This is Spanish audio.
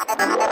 I don't.